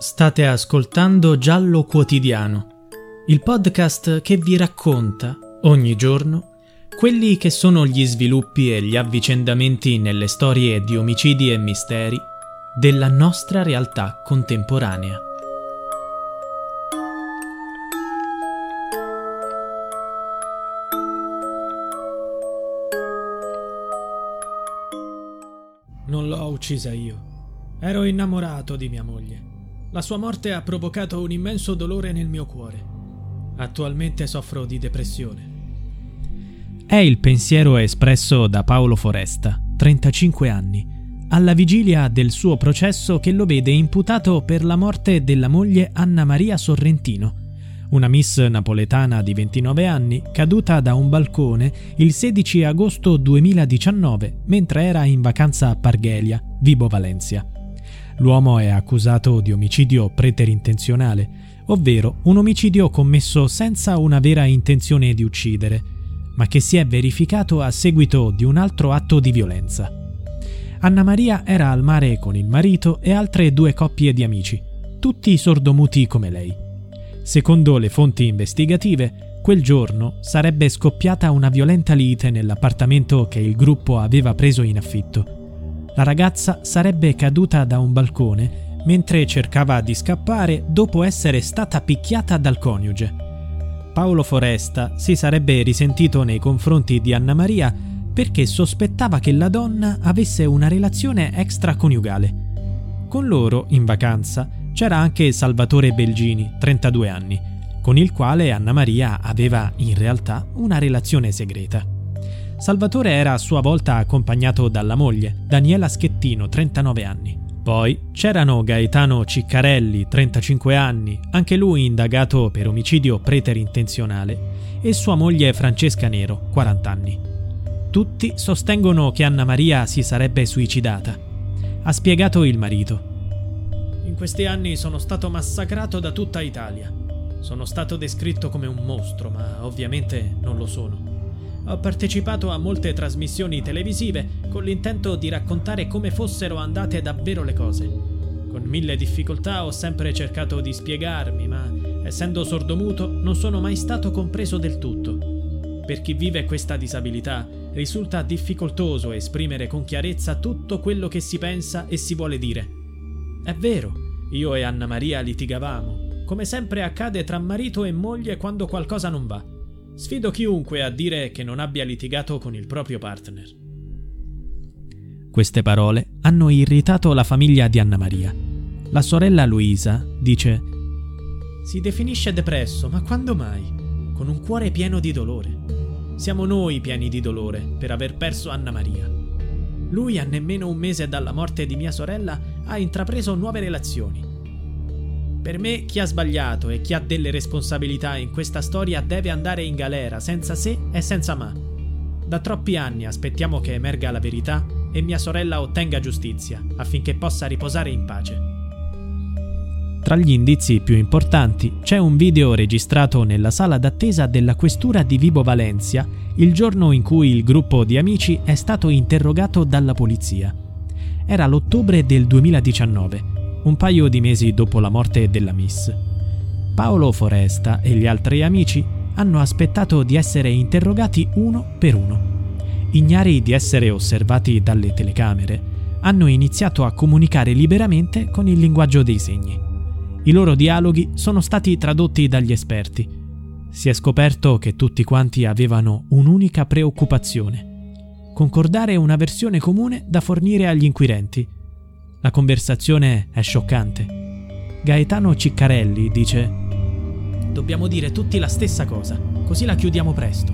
State ascoltando Giallo Quotidiano, il podcast che vi racconta ogni giorno quelli che sono gli sviluppi e gli avvicendamenti nelle storie di omicidi e misteri della nostra realtà contemporanea. Non l'ho uccisa io. Ero innamorato di mia moglie. La sua morte ha provocato un immenso dolore nel mio cuore. Attualmente soffro di depressione. È il pensiero espresso da Paolo Foresta, 35 anni, alla vigilia del suo processo che lo vede imputato per la morte della moglie Anna Maria Sorrentino, una miss napoletana di 29 anni caduta da un balcone il 16 agosto 2019 mentre era in vacanza a Parghelia, Vibo Valencia. L'uomo è accusato di omicidio preterintenzionale, ovvero un omicidio commesso senza una vera intenzione di uccidere, ma che si è verificato a seguito di un altro atto di violenza. Anna Maria era al mare con il marito e altre due coppie di amici, tutti sordomuti come lei. Secondo le fonti investigative, quel giorno sarebbe scoppiata una violenta lite nell'appartamento che il gruppo aveva preso in affitto. La ragazza sarebbe caduta da un balcone mentre cercava di scappare dopo essere stata picchiata dal coniuge. Paolo Foresta si sarebbe risentito nei confronti di Anna Maria perché sospettava che la donna avesse una relazione extraconiugale. Con loro, in vacanza, c'era anche Salvatore Belgini, 32 anni, con il quale Anna Maria aveva in realtà una relazione segreta. Salvatore era a sua volta accompagnato dalla moglie, Daniela Schettino, 39 anni. Poi c'erano Gaetano Ciccarelli, 35 anni, anche lui indagato per omicidio preterintenzionale, e sua moglie Francesca Nero, 40 anni. Tutti sostengono che Anna Maria si sarebbe suicidata. Ha spiegato il marito. In questi anni sono stato massacrato da tutta Italia. Sono stato descritto come un mostro, ma ovviamente non lo sono. Ho partecipato a molte trasmissioni televisive con l'intento di raccontare come fossero andate davvero le cose. Con mille difficoltà ho sempre cercato di spiegarmi, ma essendo sordomuto non sono mai stato compreso del tutto. Per chi vive questa disabilità risulta difficoltoso esprimere con chiarezza tutto quello che si pensa e si vuole dire. È vero, io e Anna Maria litigavamo, come sempre accade tra marito e moglie quando qualcosa non va. Sfido chiunque a dire che non abbia litigato con il proprio partner. Queste parole hanno irritato la famiglia di Anna Maria. La sorella Luisa dice: Si definisce depresso, ma quando mai? Con un cuore pieno di dolore. Siamo noi pieni di dolore per aver perso Anna Maria. Lui, a nemmeno un mese dalla morte di mia sorella, ha intrapreso nuove relazioni. Per me chi ha sbagliato e chi ha delle responsabilità in questa storia deve andare in galera senza se e senza ma. Da troppi anni aspettiamo che emerga la verità e mia sorella ottenga giustizia affinché possa riposare in pace. Tra gli indizi più importanti c'è un video registrato nella sala d'attesa della questura di Vibo Valencia il giorno in cui il gruppo di amici è stato interrogato dalla polizia. Era l'ottobre del 2019 un paio di mesi dopo la morte della Miss. Paolo Foresta e gli altri amici hanno aspettato di essere interrogati uno per uno. ignari di essere osservati dalle telecamere, hanno iniziato a comunicare liberamente con il linguaggio dei segni. I loro dialoghi sono stati tradotti dagli esperti. Si è scoperto che tutti quanti avevano un'unica preoccupazione, concordare una versione comune da fornire agli inquirenti. La conversazione è scioccante. Gaetano Ciccarelli dice Dobbiamo dire tutti la stessa cosa, così la chiudiamo presto.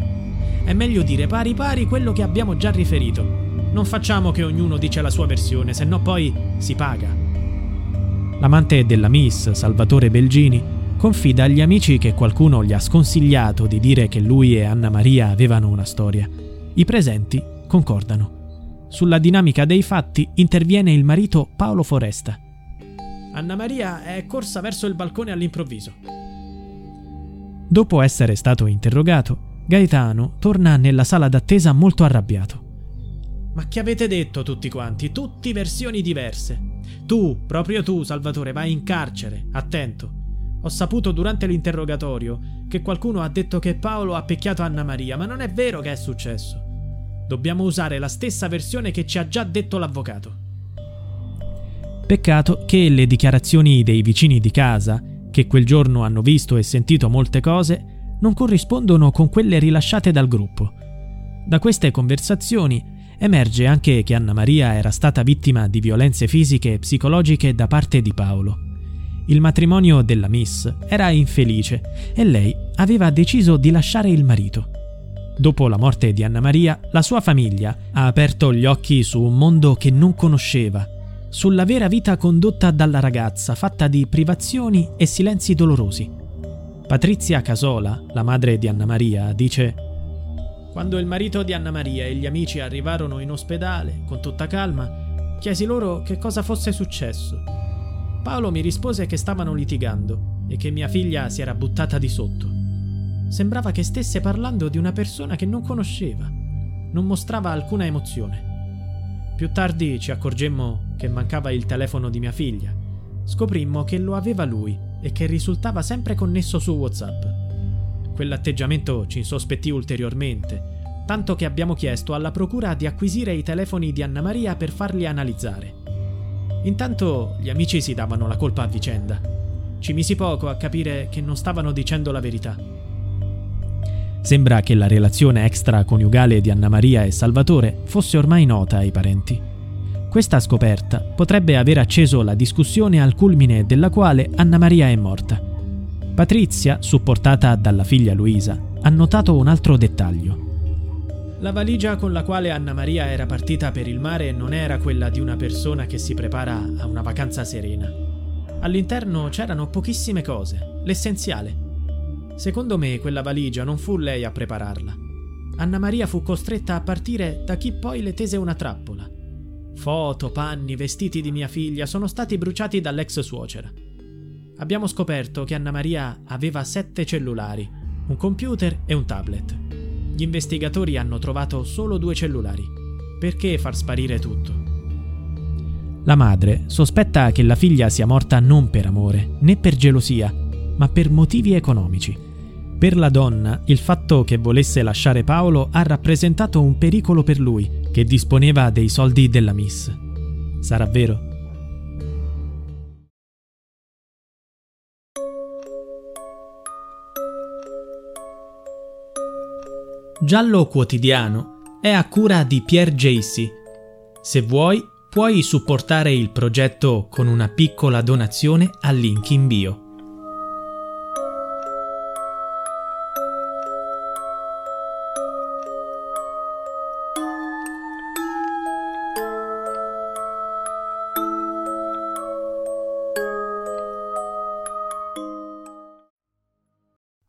È meglio dire pari pari quello che abbiamo già riferito. Non facciamo che ognuno dice la sua versione, se no poi si paga. L'amante della Miss, Salvatore Belgini, confida agli amici che qualcuno gli ha sconsigliato di dire che lui e Anna Maria avevano una storia. I presenti concordano. Sulla dinamica dei fatti interviene il marito Paolo Foresta. Anna Maria è corsa verso il balcone all'improvviso. Dopo essere stato interrogato, Gaetano torna nella sala d'attesa molto arrabbiato. Ma che avete detto tutti quanti? Tutti versioni diverse. Tu, proprio tu, Salvatore, vai in carcere. Attento. Ho saputo durante l'interrogatorio che qualcuno ha detto che Paolo ha picchiato Anna Maria, ma non è vero che è successo. Dobbiamo usare la stessa versione che ci ha già detto l'avvocato. Peccato che le dichiarazioni dei vicini di casa, che quel giorno hanno visto e sentito molte cose, non corrispondono con quelle rilasciate dal gruppo. Da queste conversazioni Emerge anche che Anna Maria era stata vittima di violenze fisiche e psicologiche da parte di Paolo. Il matrimonio della Miss era infelice e lei aveva deciso di lasciare il marito. Dopo la morte di Anna Maria, la sua famiglia ha aperto gli occhi su un mondo che non conosceva, sulla vera vita condotta dalla ragazza, fatta di privazioni e silenzi dolorosi. Patrizia Casola, la madre di Anna Maria, dice quando il marito di Anna Maria e gli amici arrivarono in ospedale, con tutta calma, chiesi loro che cosa fosse successo. Paolo mi rispose che stavano litigando e che mia figlia si era buttata di sotto. Sembrava che stesse parlando di una persona che non conosceva. Non mostrava alcuna emozione. Più tardi ci accorgemmo che mancava il telefono di mia figlia. Scoprimmo che lo aveva lui e che risultava sempre connesso su WhatsApp. Quell'atteggiamento ci insospettì ulteriormente, tanto che abbiamo chiesto alla procura di acquisire i telefoni di Anna Maria per farli analizzare. Intanto gli amici si davano la colpa a vicenda. Ci misi poco a capire che non stavano dicendo la verità. Sembra che la relazione extraconiugale di Anna Maria e Salvatore fosse ormai nota ai parenti. Questa scoperta potrebbe aver acceso la discussione al culmine della quale Anna Maria è morta Patrizia, supportata dalla figlia Luisa, ha notato un altro dettaglio. La valigia con la quale Anna Maria era partita per il mare non era quella di una persona che si prepara a una vacanza serena. All'interno c'erano pochissime cose, l'essenziale. Secondo me quella valigia non fu lei a prepararla. Anna Maria fu costretta a partire da chi poi le tese una trappola. Foto, panni, vestiti di mia figlia sono stati bruciati dall'ex suocera abbiamo scoperto che Anna Maria aveva sette cellulari, un computer e un tablet. Gli investigatori hanno trovato solo due cellulari. Perché far sparire tutto? La madre sospetta che la figlia sia morta non per amore, né per gelosia, ma per motivi economici. Per la donna, il fatto che volesse lasciare Paolo ha rappresentato un pericolo per lui, che disponeva dei soldi della Miss. Sarà vero? Giallo Quotidiano è a cura di Pierre Jacy. Se vuoi, puoi supportare il progetto con una piccola donazione al link in bio.